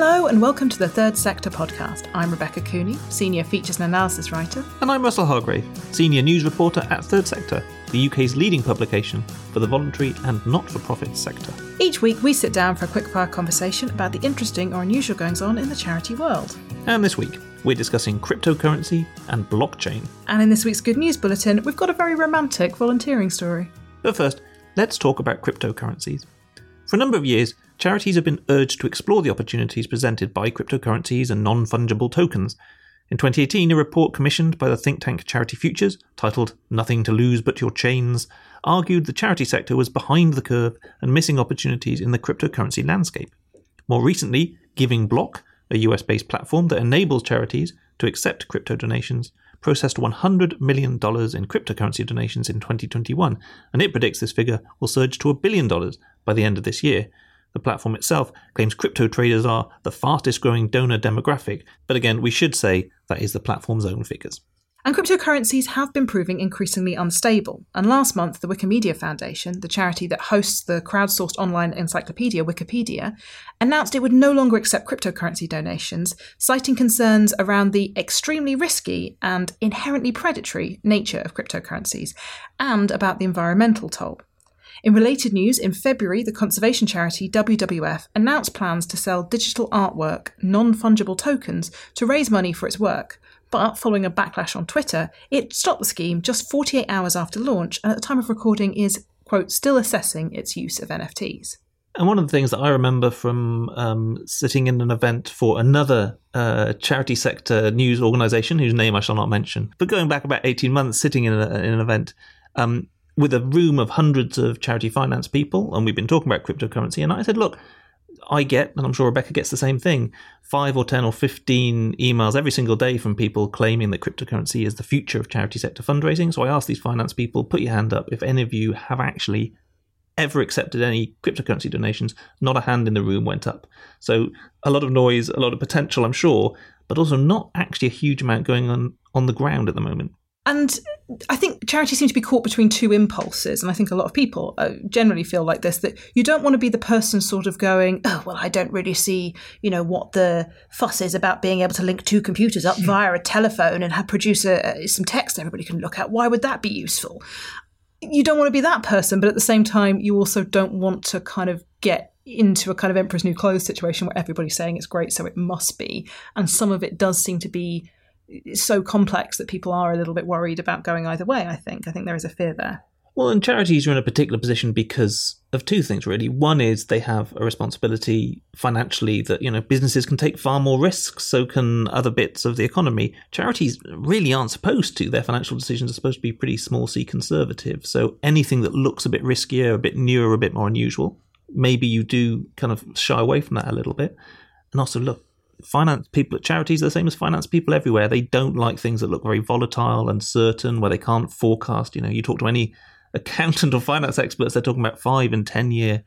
Hello, and welcome to the Third Sector podcast. I'm Rebecca Cooney, Senior Features and Analysis Writer. And I'm Russell Hargrave, Senior News Reporter at Third Sector, the UK's leading publication for the voluntary and not for profit sector. Each week, we sit down for a quickfire conversation about the interesting or unusual goings on in the charity world. And this week, we're discussing cryptocurrency and blockchain. And in this week's Good News Bulletin, we've got a very romantic volunteering story. But first, let's talk about cryptocurrencies. For a number of years, charities have been urged to explore the opportunities presented by cryptocurrencies and non fungible tokens. In 2018, a report commissioned by the think tank Charity Futures, titled Nothing to Lose But Your Chains, argued the charity sector was behind the curve and missing opportunities in the cryptocurrency landscape. More recently, Giving Block, a US based platform that enables charities to accept crypto donations, processed $100 million in cryptocurrency donations in 2021, and it predicts this figure will surge to a billion dollars by the end of this year. The platform itself claims crypto traders are the fastest growing donor demographic, but again, we should say that is the platform's own figures. And cryptocurrencies have been proving increasingly unstable. And last month, the Wikimedia Foundation, the charity that hosts the crowdsourced online encyclopedia Wikipedia, announced it would no longer accept cryptocurrency donations, citing concerns around the extremely risky and inherently predatory nature of cryptocurrencies and about the environmental toll. In related news, in February, the conservation charity WWF announced plans to sell digital artwork, non fungible tokens, to raise money for its work. But following a backlash on Twitter, it stopped the scheme just 48 hours after launch and at the time of recording is, quote, still assessing its use of NFTs. And one of the things that I remember from um, sitting in an event for another uh, charity sector news organization, whose name I shall not mention, but going back about 18 months sitting in, a, in an event, um, with a room of hundreds of charity finance people, and we've been talking about cryptocurrency, and I said, look, I get, and I'm sure Rebecca gets the same thing, five or 10 or 15 emails every single day from people claiming that cryptocurrency is the future of charity sector fundraising. So I asked these finance people, put your hand up if any of you have actually ever accepted any cryptocurrency donations. Not a hand in the room went up. So a lot of noise, a lot of potential, I'm sure, but also not actually a huge amount going on on the ground at the moment. And I think charities seem to be caught between two impulses, and I think a lot of people uh, generally feel like this: that you don't want to be the person sort of going, "Oh, well, I don't really see, you know, what the fuss is about being able to link two computers up via a telephone and have produce a, some text everybody can look at. Why would that be useful?" You don't want to be that person, but at the same time, you also don't want to kind of get into a kind of Emperor's New Clothes situation where everybody's saying it's great, so it must be, and some of it does seem to be so complex that people are a little bit worried about going either way. I think. I think there is a fear there. Well, and charities are in a particular position because of two things, really. One is they have a responsibility financially that, you know, businesses can take far more risks, so can other bits of the economy. Charities really aren't supposed to. Their financial decisions are supposed to be pretty small c conservative. So anything that looks a bit riskier, a bit newer, a bit more unusual, maybe you do kind of shy away from that a little bit. And also, look, finance people at charities are the same as finance people everywhere. They don't like things that look very volatile and certain, where they can't forecast. You know, you talk to any accountant or finance experts, they're talking about five and ten year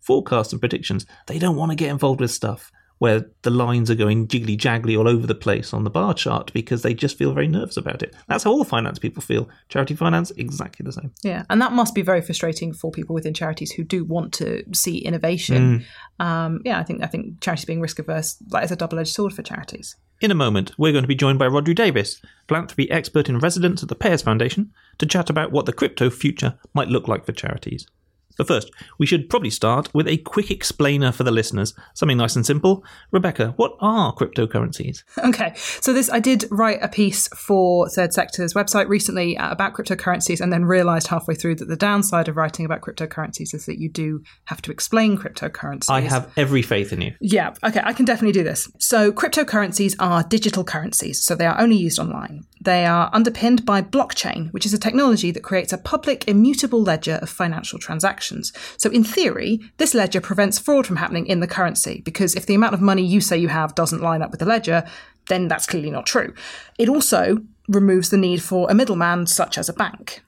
forecasts and predictions. They don't want to get involved with stuff where the lines are going jiggly jaggly all over the place on the bar chart because they just feel very nervous about it. That's how all the finance people feel. Charity finance, exactly the same. Yeah, and that must be very frustrating for people within charities who do want to see innovation. Mm. Um, yeah, I think I think charities being risk averse that is a double edged sword for charities. In a moment, we're going to be joined by Rhodri Davies, philanthropy expert in residence at the Pears Foundation, to chat about what the crypto future might look like for charities. But first, we should probably start with a quick explainer for the listeners. Something nice and simple. Rebecca, what are cryptocurrencies? Okay, so this I did write a piece for Third Sector's website recently uh, about cryptocurrencies, and then realised halfway through that the downside of writing about cryptocurrencies is that you do have to explain cryptocurrencies. I have every faith in you. Yeah, okay, I can definitely do this. So cryptocurrencies are digital currencies, so they are only used online. They are underpinned by blockchain, which is a technology that creates a public, immutable ledger of financial transactions transactions. So, in theory, this ledger prevents fraud from happening in the currency because if the amount of money you say you have doesn't line up with the ledger, then that's clearly not true. It also removes the need for a middleman, such as a bank.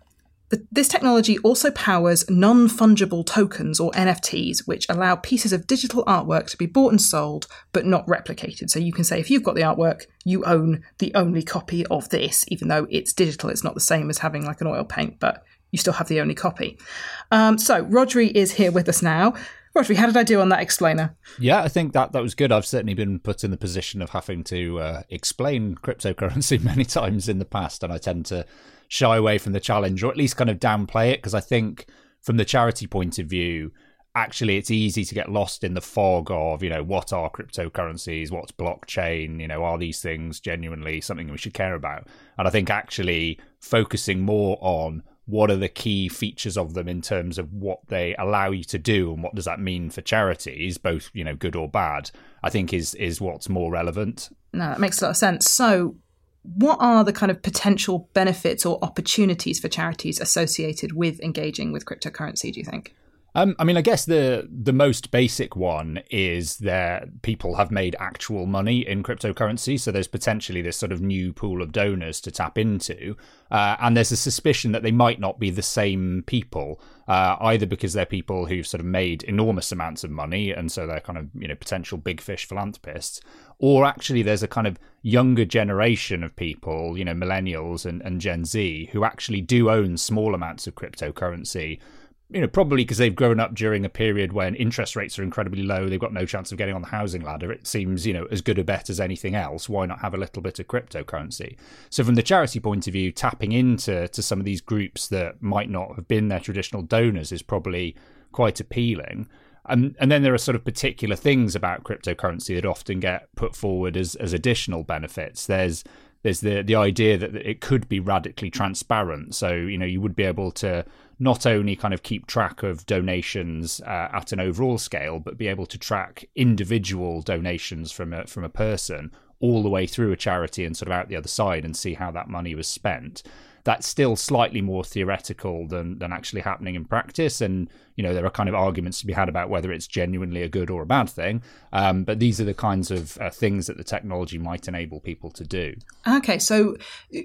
This technology also powers non fungible tokens or NFTs, which allow pieces of digital artwork to be bought and sold but not replicated. So you can say if you've got the artwork, you own the only copy of this, even though it's digital. It's not the same as having like an oil paint, but you still have the only copy. Um, so Rhodri is here with us now. Rhodri, how did I do on that explainer? Yeah, I think that that was good. I've certainly been put in the position of having to uh, explain cryptocurrency many times in the past, and I tend to shy away from the challenge or at least kind of downplay it because I think from the charity point of view, actually it's easy to get lost in the fog of you know what are cryptocurrencies what's blockchain you know are these things genuinely something we should care about and i think actually focusing more on what are the key features of them in terms of what they allow you to do and what does that mean for charities both you know good or bad i think is is what's more relevant. No that makes a lot of sense. So what are the kind of potential benefits or opportunities for charities associated with engaging with cryptocurrency do you think um, I mean, I guess the the most basic one is that people have made actual money in cryptocurrency, so there's potentially this sort of new pool of donors to tap into, uh, and there's a suspicion that they might not be the same people, uh, either because they're people who've sort of made enormous amounts of money, and so they're kind of you know potential big fish philanthropists, or actually there's a kind of younger generation of people, you know, millennials and, and Gen Z, who actually do own small amounts of cryptocurrency you know, probably because they've grown up during a period when interest rates are incredibly low, they've got no chance of getting on the housing ladder. It seems, you know, as good a bet as anything else. Why not have a little bit of cryptocurrency? So, from the charity point of view, tapping into to some of these groups that might not have been their traditional donors is probably quite appealing. And, and then there are sort of particular things about cryptocurrency that often get put forward as, as additional benefits. There's there's the the idea that it could be radically transparent. So you know you would be able to not only kind of keep track of donations uh, at an overall scale, but be able to track individual donations from a, from a person all the way through a charity and sort of out the other side and see how that money was spent that's still slightly more theoretical than than actually happening in practice. And you know, there are kind of arguments to be had about whether it's genuinely a good or a bad thing. Um, but these are the kinds of uh, things that the technology might enable people to do. Okay, so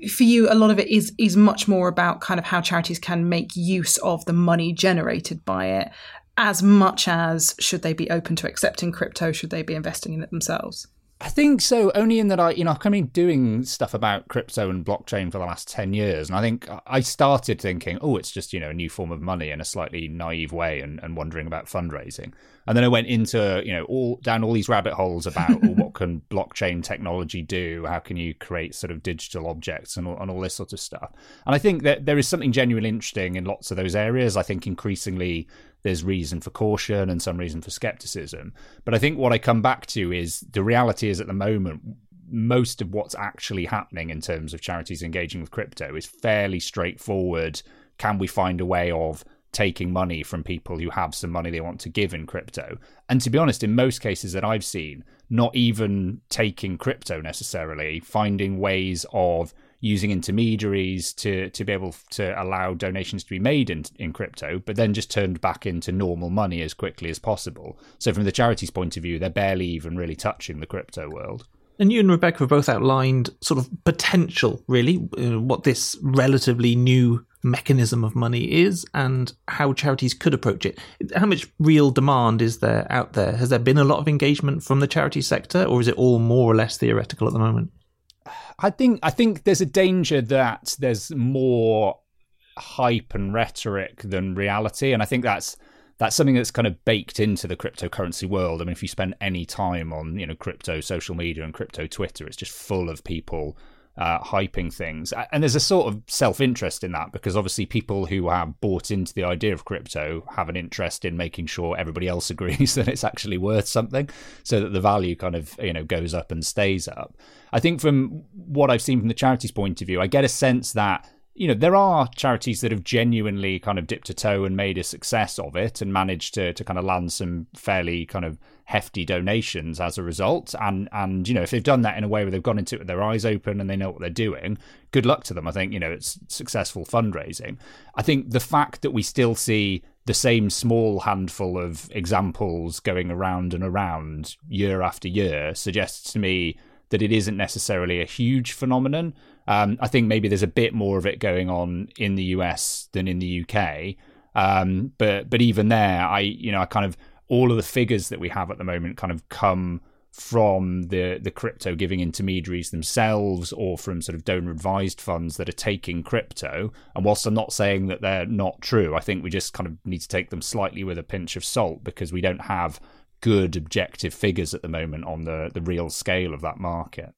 for you, a lot of it is is much more about kind of how charities can make use of the money generated by it. As much as should they be open to accepting crypto, should they be investing in it themselves? I think so. Only in that I, you know, I've been doing stuff about crypto and blockchain for the last ten years, and I think I started thinking, oh, it's just you know a new form of money in a slightly naive way, and, and wondering about fundraising. And then I went into you know all down all these rabbit holes about well, what can blockchain technology do? How can you create sort of digital objects and all, and all this sort of stuff? And I think that there is something genuinely interesting in lots of those areas. I think increasingly there's reason for caution and some reason for skepticism. But I think what I come back to is the reality is at the moment, most of what's actually happening in terms of charities engaging with crypto is fairly straightforward. Can we find a way of taking money from people who have some money they want to give in crypto? And to be honest, in most cases that I've seen, not even taking crypto necessarily, finding ways of using intermediaries to to be able to allow donations to be made in in crypto, but then just turned back into normal money as quickly as possible. So from the charity's point of view, they're barely even really touching the crypto world. And you and Rebecca have both outlined sort of potential, really, uh, what this relatively new mechanism of money is and how charities could approach it. How much real demand is there out there? Has there been a lot of engagement from the charity sector, or is it all more or less theoretical at the moment? I think I think there's a danger that there's more hype and rhetoric than reality, and I think that's that's something that's kind of baked into the cryptocurrency world. I mean, if you spend any time on you know crypto social media and crypto Twitter, it's just full of people uh, hyping things. And there's a sort of self interest in that because obviously people who have bought into the idea of crypto have an interest in making sure everybody else agrees that it's actually worth something so that the value kind of, you know, goes up and stays up. I think from what I've seen from the charity's point of view, I get a sense that you know there are charities that have genuinely kind of dipped a toe and made a success of it and managed to to kind of land some fairly kind of hefty donations as a result. And and you know if they've done that in a way where they've gone into it with their eyes open and they know what they're doing good luck to them. I think you know it's successful fundraising. I think the fact that we still see the same small handful of examples going around and around year after year suggests to me that it isn't necessarily a huge phenomenon um, I think maybe there's a bit more of it going on in the US than in the UK. Um, but but even there, I you know I kind of all of the figures that we have at the moment kind of come from the the crypto giving intermediaries themselves or from sort of donor advised funds that are taking crypto and whilst i'm not saying that they're not true i think we just kind of need to take them slightly with a pinch of salt because we don't have good objective figures at the moment on the the real scale of that market.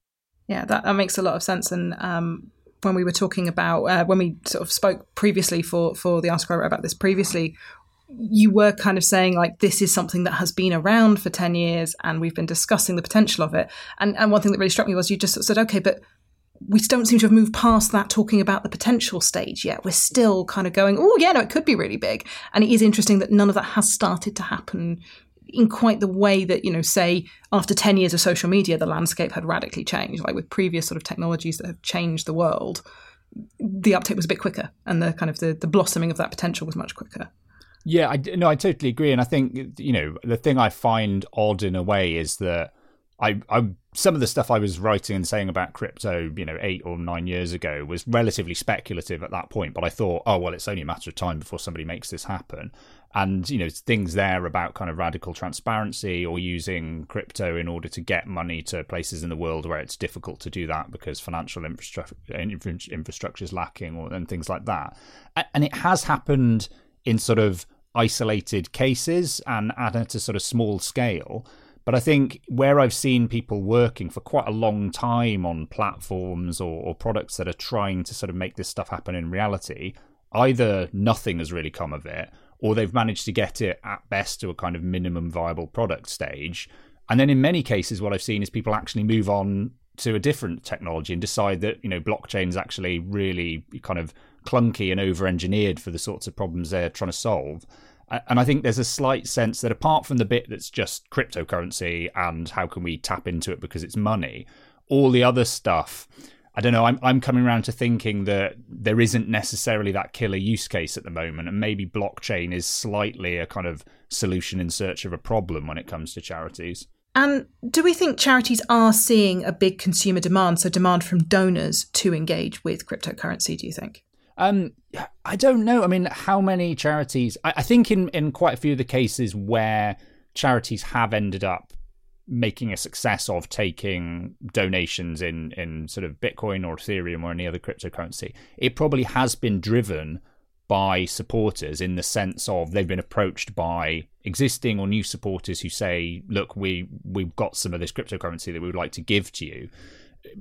Yeah that, that makes a lot of sense. And um when we were talking about uh, when we sort of spoke previously for for the article I wrote about this previously, you were kind of saying like this is something that has been around for 10 years and we've been discussing the potential of it. And and one thing that really struck me was you just said okay but we don't seem to have moved past that talking about the potential stage yet. We're still kind of going oh yeah no it could be really big. And it is interesting that none of that has started to happen in quite the way that you know say after 10 years of social media the landscape had radically changed like with previous sort of technologies that have changed the world the uptake was a bit quicker and the kind of the, the blossoming of that potential was much quicker. Yeah, I, no, I totally agree, and I think you know the thing I find odd in a way is that I, I some of the stuff I was writing and saying about crypto, you know, eight or nine years ago was relatively speculative at that point. But I thought, oh well, it's only a matter of time before somebody makes this happen. And you know, things there about kind of radical transparency or using crypto in order to get money to places in the world where it's difficult to do that because financial infrastructure infrastructure is lacking, or and things like that. And it has happened in sort of isolated cases and at a sort of small scale. But I think where I've seen people working for quite a long time on platforms or, or, products that are trying to sort of make this stuff happen in reality, either nothing has really come of it, or they've managed to get it at best to a kind of minimum viable product stage. And then in many cases, what I've seen is people actually move on to a different technology and decide that, you know, blockchain is actually really kind of clunky and over engineered for the sorts of problems they're trying to solve. And I think there's a slight sense that apart from the bit that's just cryptocurrency and how can we tap into it because it's money, all the other stuff, I don't know, I'm I'm coming around to thinking that there isn't necessarily that killer use case at the moment, and maybe blockchain is slightly a kind of solution in search of a problem when it comes to charities. And do we think charities are seeing a big consumer demand, so demand from donors to engage with cryptocurrency, do you think? Um, I don't know. I mean, how many charities? I, I think in in quite a few of the cases where charities have ended up making a success of taking donations in in sort of Bitcoin or Ethereum or any other cryptocurrency, it probably has been driven by supporters in the sense of they've been approached by existing or new supporters who say, "Look, we we've got some of this cryptocurrency that we would like to give to you."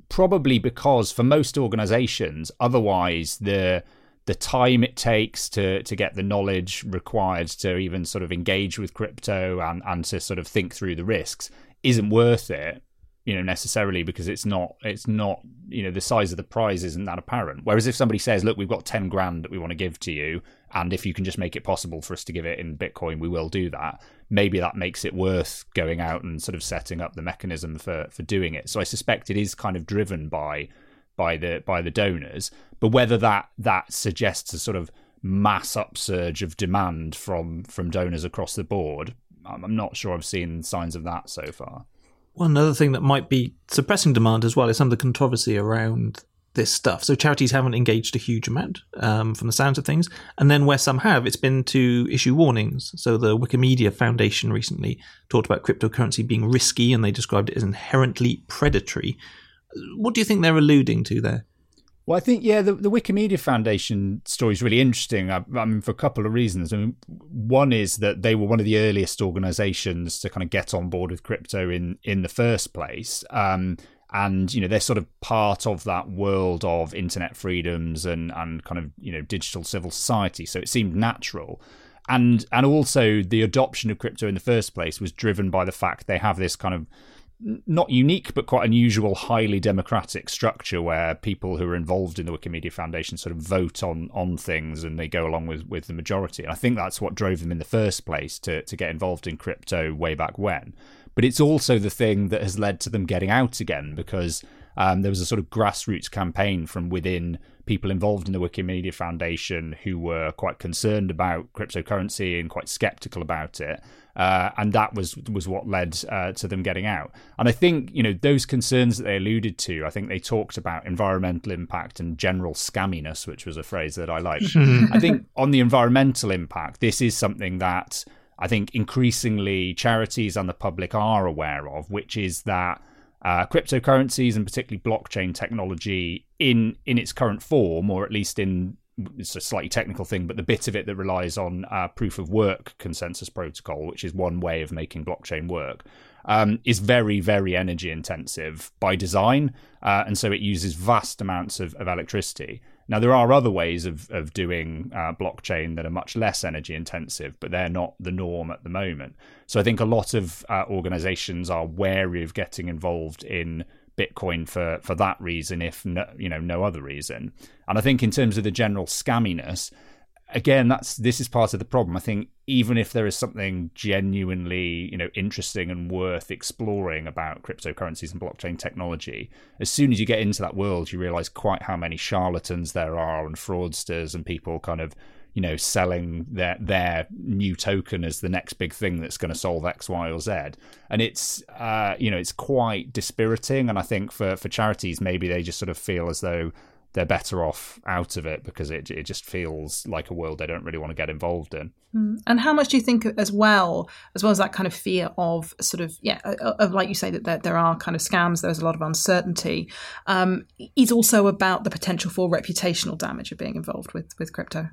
Probably because for most organizations, otherwise the the time it takes to to get the knowledge required to even sort of engage with crypto and and to sort of think through the risks isn't worth it you know necessarily because it's not it's not you know the size of the prize isn't that apparent. Whereas if somebody says look we've got 10 grand that we want to give to you and if you can just make it possible for us to give it in bitcoin we will do that maybe that makes it worth going out and sort of setting up the mechanism for for doing it. So i suspect it is kind of driven by by the by the donors. But whether that that suggests a sort of mass upsurge of demand from from donors across the board i'm not sure i've seen signs of that so far one other thing that might be suppressing demand as well is some of the controversy around this stuff. So charities haven't engaged a huge amount um, from the sounds of things, and then where some have, it's been to issue warnings. So the Wikimedia Foundation recently talked about cryptocurrency being risky, and they described it as inherently predatory. What do you think they're alluding to there? Well, I think yeah, the, the Wikimedia Foundation story is really interesting. I, I, mean, for a couple of reasons. I mean, one is that they were one of the earliest organisations to kind of get on board with crypto in in the first place, um, and you know they're sort of part of that world of internet freedoms and and kind of you know digital civil society. So it seemed natural. And and also the adoption of crypto in the first place was driven by the fact they have this kind of not unique but quite unusual highly democratic structure where people who are involved in the wikimedia foundation sort of vote on on things and they go along with with the majority. And i think that's what drove them in the first place to to get involved in crypto way back when. But it's also the thing that has led to them getting out again because um, there was a sort of grassroots campaign from within people involved in the Wikimedia Foundation who were quite concerned about cryptocurrency and quite skeptical about it. Uh, and that was was what led uh, to them getting out. And I think you know those concerns that they alluded to. I think they talked about environmental impact and general scamminess, which was a phrase that I liked. I think on the environmental impact, this is something that I think increasingly charities and the public are aware of, which is that uh, cryptocurrencies and particularly blockchain technology in in its current form, or at least in it's a slightly technical thing, but the bit of it that relies on uh, proof of work consensus protocol, which is one way of making blockchain work, um, is very, very energy intensive by design. Uh, and so it uses vast amounts of, of, electricity. Now, there are other ways of, of doing uh, blockchain that are much less energy intensive, but they're not the norm at the moment. So I think a lot of uh, organizations are wary of getting involved in Bitcoin for for that reason, if no, you know no other reason. And I think in terms of the general scamminess, again, that's this is part of the problem. I think even if there is something genuinely you know interesting and worth exploring about cryptocurrencies and blockchain technology, as soon as you get into that world, you realize quite how many charlatans there are and fraudsters and people kind of you know selling their their new token as the next big thing that's going to solve X, Y, or Z. And it's uh, you know it's quite dispiriting. And I think for for charities, maybe they just sort of feel as though they're better off out of it because it it just feels like a world they don't really want to get involved in. Hmm. And how much do you think, as well, as well as that kind of fear of sort of yeah, of like you say that there, there are kind of scams, there's a lot of uncertainty, um, is also about the potential for reputational damage of being involved with with crypto.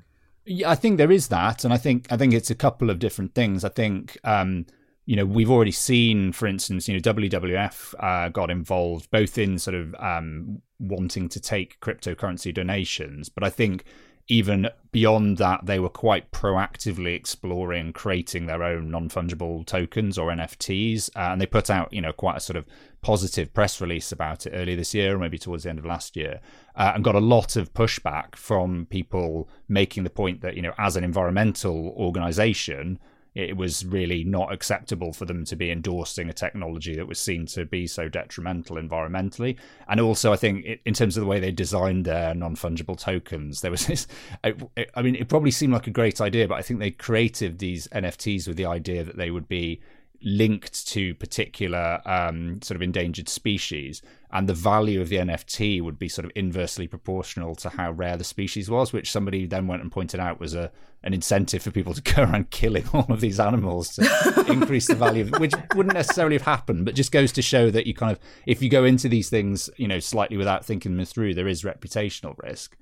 Yeah, I think there is that, and I think I think it's a couple of different things. I think um, you know we've already seen, for instance, you know WWF uh, got involved both in sort of um, wanting to take cryptocurrency donations, but I think even beyond that, they were quite proactively exploring creating their own non fungible tokens or NFTs, uh, and they put out you know quite a sort of positive press release about it earlier this year, or maybe towards the end of last year, uh, and got a lot of pushback from people making the point that you know as an environmental organization it was really not acceptable for them to be endorsing a technology that was seen to be so detrimental environmentally. And also, I think in terms of the way they designed their non fungible tokens, there was this. I mean, it probably seemed like a great idea, but I think they created these NFTs with the idea that they would be linked to particular um, sort of endangered species, and the value of the NFT would be sort of inversely proportional to how rare the species was, which somebody then went and pointed out was a an incentive for people to go around killing all of these animals to increase the value, of, which wouldn't necessarily have happened, but just goes to show that you kind of if you go into these things, you know, slightly without thinking them through, there is reputational risk.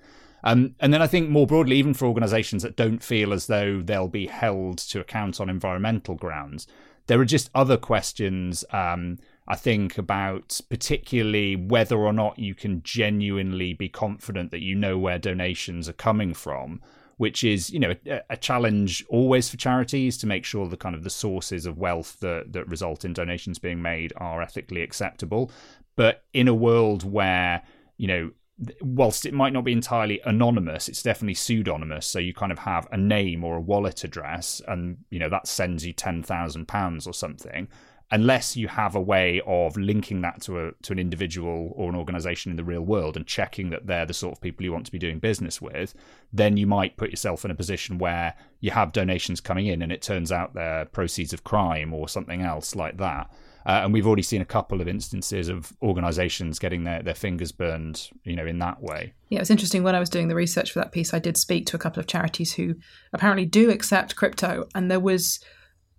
Um, and then I think more broadly, even for organisations that don't feel as though they'll be held to account on environmental grounds, there are just other questions, um, I think, about particularly whether or not you can genuinely be confident that you know where donations are coming from which is you know a, a, challenge always for charities to make sure the kind of the sources of wealth that that result in donations being made are ethically acceptable. But in a world where you know whilst it might not be entirely anonymous, it's definitely pseudonymous. So you kind of have a name or a wallet address, and you know that sends you ten thousand pounds or something. Unless you have a way of linking that to a to an individual or an organization in the real world and checking that they're the sort of people you want to be doing business with, then you might put yourself in a position where you have donations coming in and it turns out they're proceeds of crime or something else like that. Uh, and we've already seen a couple of instances of organizations getting their, their fingers burned, you know, in that way. Yeah, it was interesting. When I was doing the research for that piece, I did speak to a couple of charities who apparently do accept crypto, and there was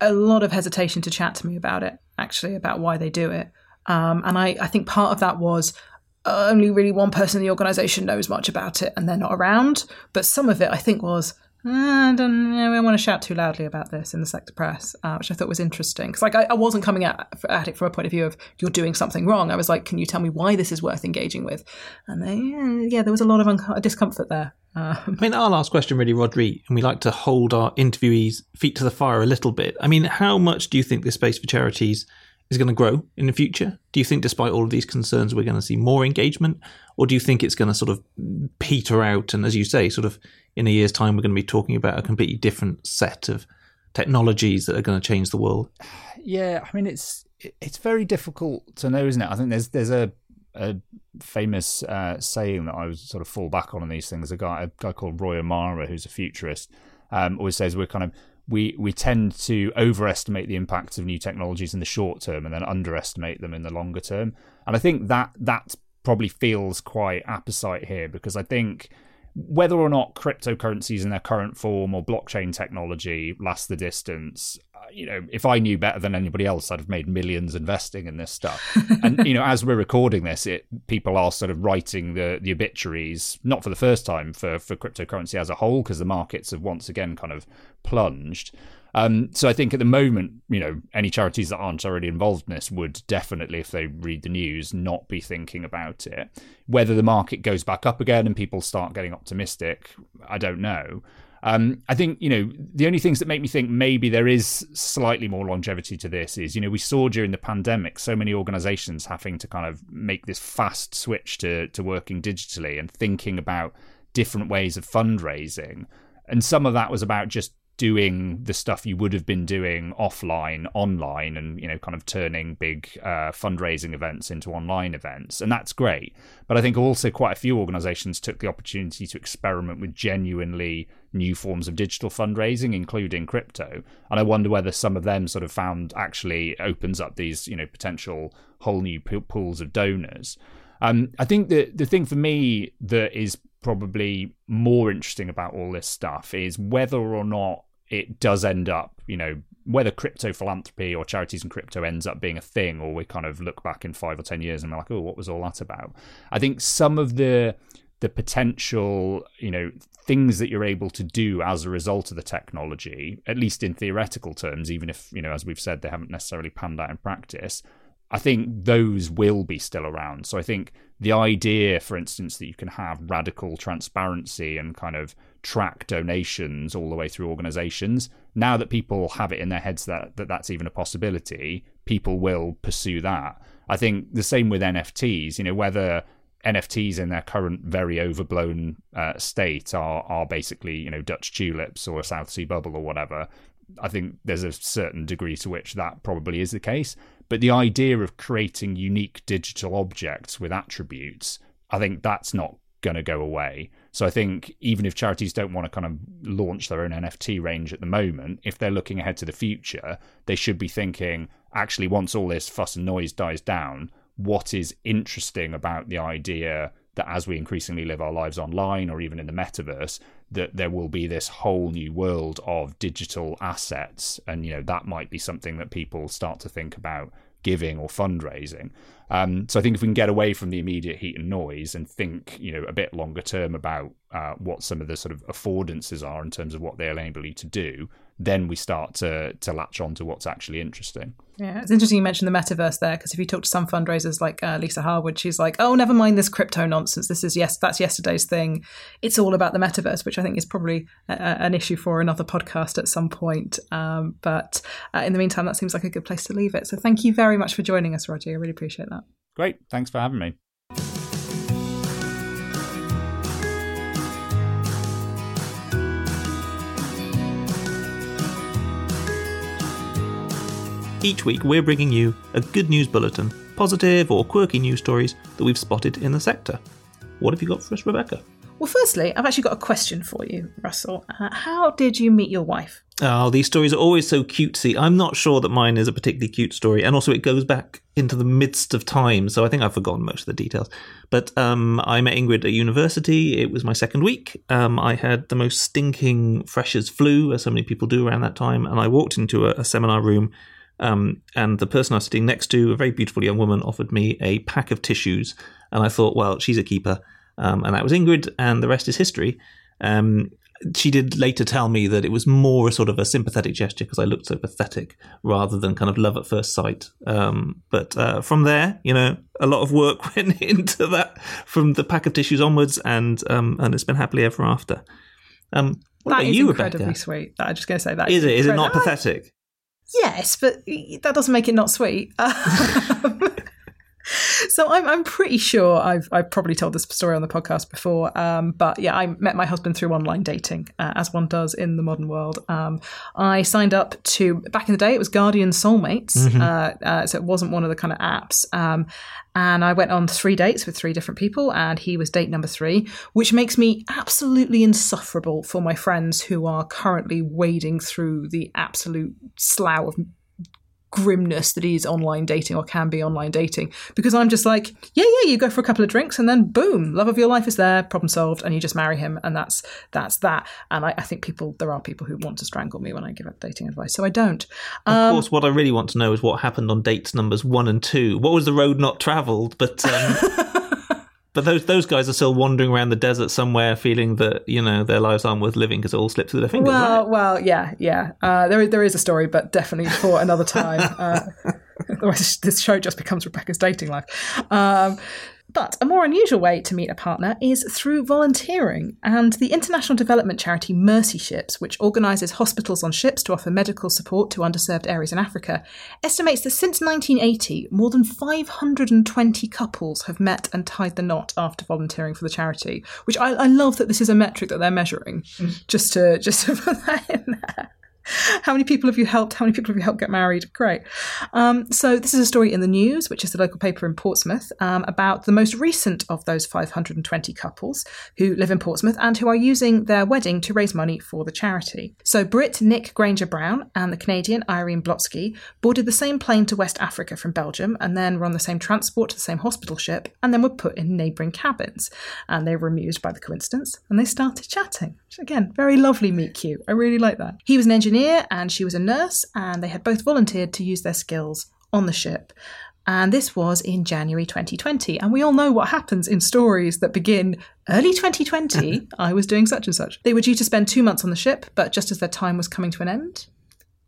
a lot of hesitation to chat to me about it, actually, about why they do it. Um, and I, I think part of that was only really one person in the organization knows much about it and they're not around. But some of it, I think, was I don't know, I want to shout too loudly about this in the sector press, uh, which I thought was interesting. Because like I, I, wasn't coming at, at, it from a point of view of you're doing something wrong. I was like, can you tell me why this is worth engaging with? And they, yeah, there was a lot of un- discomfort there. Um, I mean, our last question, really, Rhodri, and we like to hold our interviewees' feet to the fire a little bit. I mean, how much do you think this space for charities is going to grow in the future? Do you think, despite all of these concerns, we're going to see more engagement, or do you think it's going to sort of peter out and, as you say, sort of in a year's time, we're going to be talking about a completely different set of technologies that are going to change the world? Yeah, I mean, it's it's very difficult to know, isn't it? I think there's there's a a famous uh, saying that I was sort of fall back on in these things. A guy, a guy called Roy Amara, who's a futurist, um, always says we're kind of we we tend to overestimate the impacts of new technologies in the short term and then underestimate them in the longer term. And I think that that probably feels quite apposite here because I think whether or not cryptocurrencies in their current form or blockchain technology last the distance, uh, you know, if I knew better than anybody else, I'd have made millions investing in this stuff. and you know, as we're recording this, it people are sort of writing the the obituaries, not for the first time for for cryptocurrency as a whole, because the markets have once again kind of plunged. Um, so I think at the moment, you know, any charities that aren't already involved in this would definitely, if they read the news, not be thinking about it. Whether the market goes back up again and people start getting optimistic, I don't know. Um, I think, you know, the only things that make me think maybe there is slightly more longevity to this is, you know, we saw during the pandemic so many organizations having to kind of make this fast switch to, to working digitally and thinking about different ways of fundraising. And some of that was about just doing the stuff you would have been doing offline online and you know kind of turning big uh, fundraising events into online events. And that's great. But i think also quite a few organizations took the opportunity to experiment with genuinely new forms of digital fundraising including crypto. And i wonder whether some of them sort of found actually opens up these you know potential whole new pools of donors. Um, I think the the thing for me that is probably more interesting about all this stuff is whether or not it does end up, you know, whether crypto philanthropy or charities and crypto ends up being a thing, or we kind of look back in five or ten years and we're like, oh, what was all that about? I think some of the the potential, you know, things that you're able to do as a result of the technology, at least in theoretical terms, even if, you know, as we've said, they haven't necessarily panned out in practice, I think those will be still around. So I think the idea, for instance, that you can have radical transparency and kind of track donations all the way through organizations, now that people have it in their heads that, that that's even a possibility, people will pursue that. I think the same with NFTs, you know, whether NFTs in their current very overblown uh, state are are basically you know Dutch tulips or a South Sea bubble or whatever. I think there's a certain degree to which that probably is the case. But the idea of creating unique digital objects with attributes, I think that's not going to go away. So I think even if charities don't want to kind of launch their own NFT range at the moment, if they're looking ahead to the future, they should be thinking actually, once all this fuss and noise dies down, what is interesting about the idea that as we increasingly live our lives online or even in the metaverse, that there will be this whole new world of digital assets. And, you know, that might be something that people start to think about giving or fundraising. Um, so I think if we can get away from the immediate heat and noise and think, you know, a bit longer term about uh, what some of the sort of affordances are in terms of what they'll enable you to do, then we start to to latch on to what's actually interesting. Yeah, it's interesting you mentioned the metaverse there because if you talk to some fundraisers like uh, Lisa Harwood, she's like, "Oh, never mind this crypto nonsense. This is yes, that's yesterday's thing. It's all about the metaverse," which I think is probably a, an issue for another podcast at some point. Um, but uh, in the meantime, that seems like a good place to leave it. So thank you very much for joining us, Rhodri. I really appreciate that. Great, thanks for having me. Each week, we're bringing you a good news bulletin, positive or quirky news stories that we've spotted in the sector. What have you got for us, Rebecca? Well, firstly, I've actually got a question for you, Russell. Uh, how did you meet your wife? Oh, these stories are always so cutesy. I'm not sure that mine is a particularly cute story, and also it goes back into the midst of time, so I think I've forgotten most of the details. But um, I met Ingrid at university. It was my second week. Um, I had the most stinking freshers flu, as so many people do around that time, and I walked into a, a seminar room um, and the person I was sitting next to, a very beautiful young woman, offered me a pack of tissues. And I thought, well, she's a keeper. Um, and that was Ingrid, and the rest is history. Um, she did later tell me that it was more a sort of a sympathetic gesture because I looked so pathetic rather than kind of love at first sight. Um, but uh, from there, you know, a lot of work went into that from the pack of tissues onwards, and um, and it's been happily ever after. Um, what that about is you, incredibly Rebecca? sweet. I'm just going to say that Is it? Is it not pathetic? Yes, but that doesn't make it not sweet. Um, so I'm, I'm pretty sure I've, I've probably told this story on the podcast before. Um, but yeah, I met my husband through online dating, uh, as one does in the modern world. Um, I signed up to, back in the day, it was Guardian Soulmates. Uh, uh, so it wasn't one of the kind of apps. Um, and I went on three dates with three different people, and he was date number three, which makes me absolutely insufferable for my friends who are currently wading through the absolute slough of grimness that is online dating or can be online dating because I'm just like, yeah, yeah, you go for a couple of drinks and then boom, love of your life is there, problem solved, and you just marry him, and that's that's that. And I, I think people, there are people who want to strangle me when I give up dating advice, so I don't. Of Um, course, what I really want to know is what happened on dates numbers one and two. What was the road not travelled? But um, but those those guys are still wandering around the desert somewhere, feeling that you know their lives aren't worth living because it all slipped through their fingers. Well, right? well, yeah, yeah. Uh, there, there is a story, but definitely for another time. Uh, otherwise, this show just becomes Rebecca's dating life. Um, but a more unusual way to meet a partner is through volunteering. And the international development charity Mercy Ships, which organises hospitals on ships to offer medical support to underserved areas in Africa, estimates that since 1980, more than 520 couples have met and tied the knot after volunteering for the charity. Which I, I love that this is a metric that they're measuring, mm. just to just to put that in there. How many people have you helped? How many people have you helped get married? Great. Um, so, this is a story in the news, which is the local paper in Portsmouth, um, about the most recent of those 520 couples who live in Portsmouth and who are using their wedding to raise money for the charity. So, Brit Nick Granger Brown and the Canadian Irene Blotsky boarded the same plane to West Africa from Belgium and then were on the same transport to the same hospital ship and then were put in neighbouring cabins. And they were amused by the coincidence and they started chatting. Which, again, very lovely meet cute. I really like that. He was an engineer and she was a nurse, and they had both volunteered to use their skills on the ship. And this was in January 2020. And we all know what happens in stories that begin early 2020. I was doing such and such. They were due to spend two months on the ship, but just as their time was coming to an end,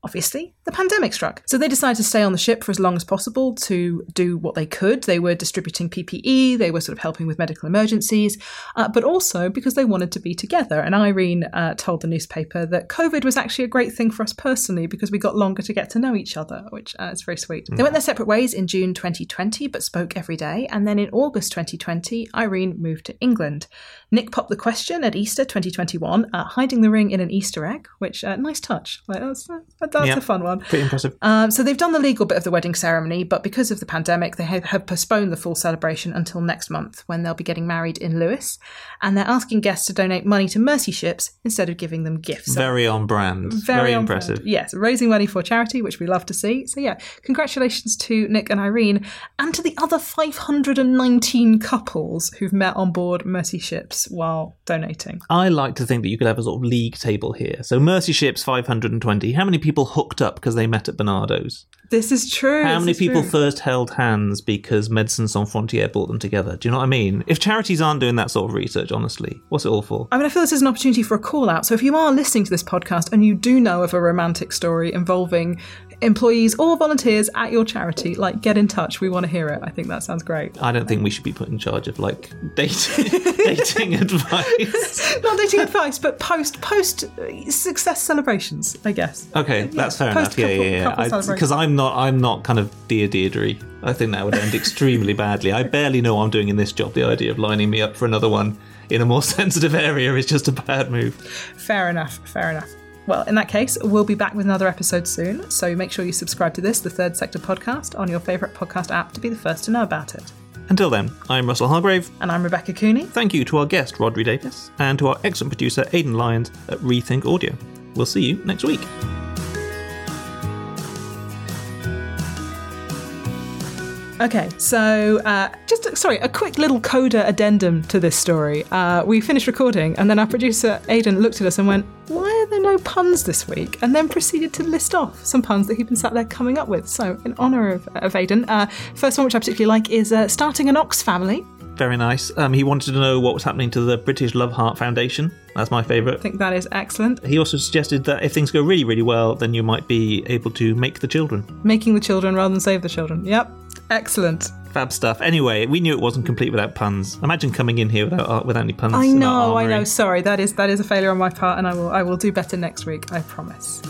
obviously, the pandemic struck. So they decided to stay on the ship for as long as possible to do what they could. They were distributing PPE, they were sort of helping with medical emergencies, uh, but also because they wanted to be together. And Irene uh, told the newspaper that COVID was actually a great thing for us personally because we got longer to get to know each other, which uh, is very sweet. They went their separate ways in June 2020, but spoke every day. And then in August 2020, Irene moved to England. Nick popped the question at Easter 2021, uh, hiding the ring in an Easter egg, which, uh, nice touch. Like, that's that's Yeah. a fun one. Pretty impressive. Um, so they've done the legal bit of the wedding ceremony, but because of the pandemic, they have, have postponed the full celebration until next month when they'll be getting married in Lewis. And they're asking guests to donate money to Mercy Ships instead of giving them gifts. Very on brand. Very, on impressive. brand. Yes, raising money for charity, which we love to see. So yeah, congratulations to Nick and Irene and to the other 519 couples who've met on board Mercy Ships while donating. I like to think that you could have a sort of league table here. So Mercy Ships 520. How many people hooked up because they met at Barnardo's? This is true. How this many people true. first held hands because Médecins Sans Frontières brought them together? Do you know what I mean? If charities aren't doing that sort of research, honestly, what's it all for? I mean, I feel this is an opportunity for a call out. So if you are listening to this podcast and you do know of a romantic story involving employees or volunteers at your charity, like get in touch. We want to hear it. I think that sounds great. I don't think we should be put in charge of like dating dating advice. Not dating advice, but post post success celebrations, I guess. Okay, that's fair enough. Yeah, couple- yeah, yeah. celebration. Because I'm not, I'm not kind of dear Deirdre. I think that would end extremely badly. I barely know what I'm doing in this job. The idea of lining me up for another one in a more sensitive area is just a bad move. Fair enough. Fair enough. Well, in that case, we'll be back with another episode soon. So make sure you subscribe to this, the Third Sector podcast, on your favourite podcast app to be the first to know about it. Until then, I'm Russell Hargrave. And I'm Rebecca Cooney. Thank you to our guest, Rhodri Davies, and to our excellent producer, Aidan Lyons at Rethink Audio. We'll see you next week. Okay, so uh, just sorry, a quick little coda addendum to this story. Uh, we finished recording, and then our producer Aidan looked at us and went, "Why are there no puns this week?" And then proceeded to list off some puns that he'd been sat there coming up with. So, in honour of, of Aidan, uh, first one which I particularly like is uh, starting an ox family. Very nice. Um, he wanted to know what was happening to the British Love Heart Foundation. That's my favourite. I think that is excellent. He also suggested that if things go really, really well, then you might be able to make the children. Making the children rather than save the children. Yep, excellent. Fab stuff. Anyway, we knew it wasn't complete without puns. Imagine coming in here without uh, without any puns. I know, I know. Sorry, that is that is a failure on my part, and I will I will do better next week. I promise.